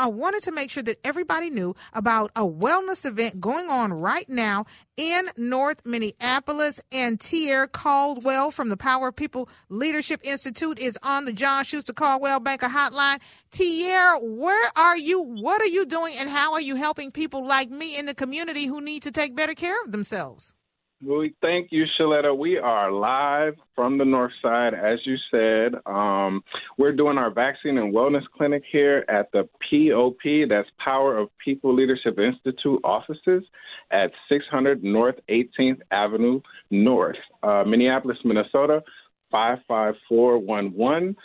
I wanted to make sure that everybody knew about a wellness event going on right now in North Minneapolis. And Tier Caldwell from the Power People Leadership Institute is on the John Schuster Coldwell Banker Hotline. Tier, where are you? What are you doing? And how are you helping people like me in the community who need to take better care of themselves? We thank you, Sheletta. We are live from the north side, as you said. Um, we're doing our vaccine and wellness clinic here at the POP, that's Power of People Leadership Institute offices at 600 North 18th Avenue North, uh, Minneapolis, Minnesota, 55411.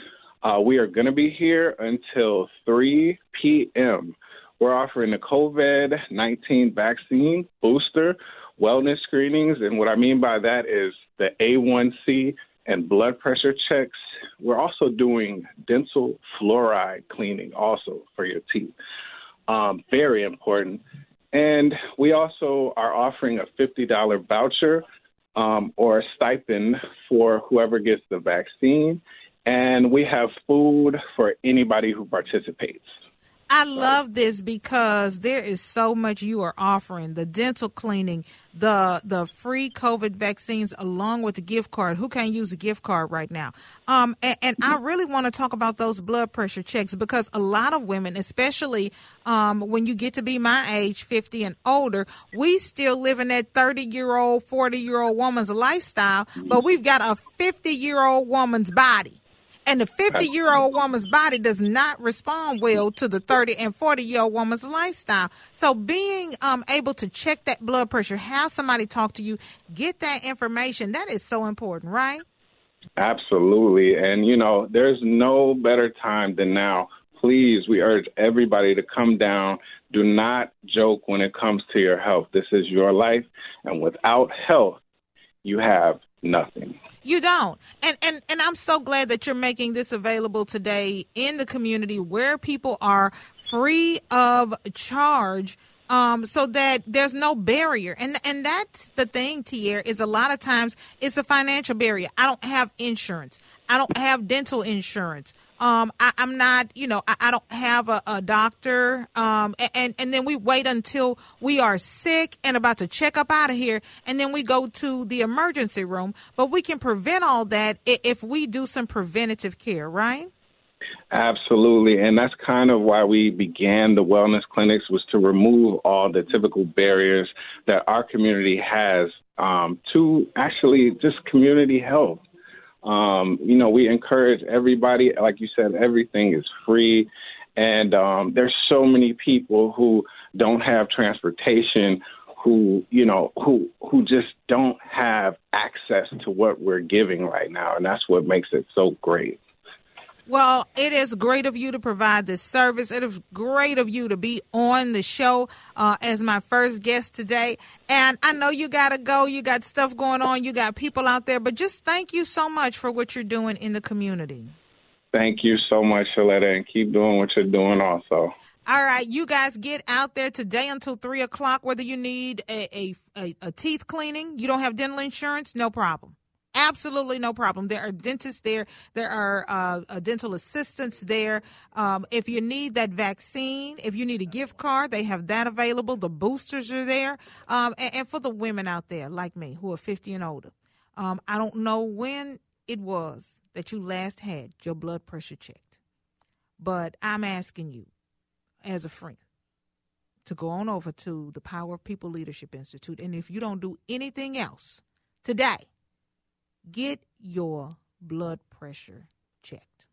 Uh, we are going to be here until 3 p.m. We're offering the COVID 19 vaccine booster wellness screenings. And what I mean by that is the A1C and blood pressure checks. We're also doing dental fluoride cleaning also for your teeth. Um, very important. And we also are offering a $50 voucher um, or a stipend for whoever gets the vaccine. And we have food for anybody who participates. I love this because there is so much you are offering the dental cleaning, the the free COVID vaccines, along with the gift card. Who can't use a gift card right now? Um, and, and I really want to talk about those blood pressure checks because a lot of women, especially um, when you get to be my age, 50 and older, we still live in that 30 year old, 40 year old woman's lifestyle, but we've got a 50 year old woman's body. And the 50 year old woman's body does not respond well to the 30 and 40 year old woman's lifestyle. So being um, able to check that blood pressure, have somebody talk to you, get that information, that is so important, right? Absolutely. And, you know, there's no better time than now. Please, we urge everybody to come down. Do not joke when it comes to your health. This is your life. And without health, you have nothing. You don't. And and and I'm so glad that you're making this available today in the community where people are free of charge um, so that there's no barrier. And and that's the thing, Tier, is a lot of times it's a financial barrier. I don't have insurance. I don't have dental insurance. Um, I, am not, you know, I, I don't have a, a doctor. Um, and, and then we wait until we are sick and about to check up out of here. And then we go to the emergency room. But we can prevent all that if we do some preventative care, right? Absolutely. And that's kind of why we began the wellness clinics was to remove all the typical barriers that our community has um, to actually just community health. Um, you know, we encourage everybody, like you said, everything is free. And um, there's so many people who don't have transportation, who you know, who who just don't have access to what we're giving right now, and that's what makes it so great. Well, it is great of you to provide this service. It is great of you to be on the show uh, as my first guest today. And I know you got to go. You got stuff going on. You got people out there. But just thank you so much for what you're doing in the community. Thank you so much, Sheletta, and keep doing what you're doing also. All right, you guys get out there today until three o'clock. Whether you need a, a, a, a teeth cleaning, you don't have dental insurance, no problem. Absolutely no problem. There are dentists there. There are uh, dental assistants there. Um, if you need that vaccine, if you need a gift card, they have that available. The boosters are there. Um, and, and, for the women out there like me who are 50 and older, um, I don't know when it was that you last had your blood pressure checked, but I'm asking you as a friend to go on over to the Power of People Leadership Institute. And if you don't do anything else today, get your blood pressure checked.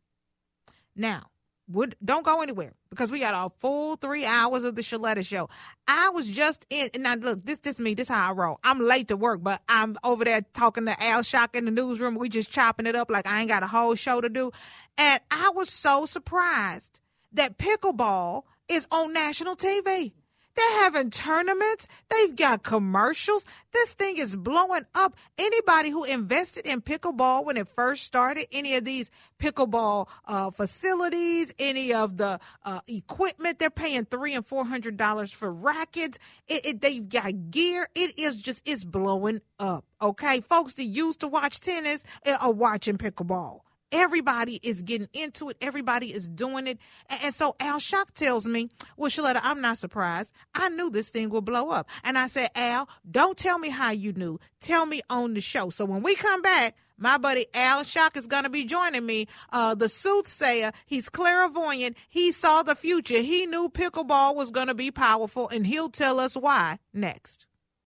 Now, would don't go anywhere because we got a full three hours of the Sheletta show. I was just in and now look, this this me, this how I roll. I'm late to work, but I'm over there talking to Al Shock in the newsroom. We just chopping it up like I ain't got a whole show to do. And I was so surprised that pickleball is on national TV. They're having tournaments. They've got commercials. This thing is blowing up. Anybody who invested in pickleball when it first started, any of these pickleball uh, facilities, any of the uh, equipment, they're paying three and four hundred dollars for rackets. It, it, they've got gear. It is just it's blowing up. Okay, folks that used to watch tennis eh, are watching pickleball. Everybody is getting into it. Everybody is doing it. And, so Al Shock tells me, well, Sheletta, I'm not surprised. I knew this thing would blow up. And I said, Al, don't tell me how you knew. Tell me on the show. So when we come back, my buddy Al Shock is going to be joining me. Uh, the soothsayer, he's clairvoyant. He saw the future. He knew pickleball was going to be powerful, and he'll tell us why next.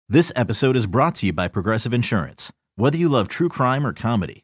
This episode is brought to you by Progressive Insurance. Whether you love true crime or comedy,